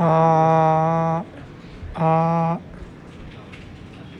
啊啊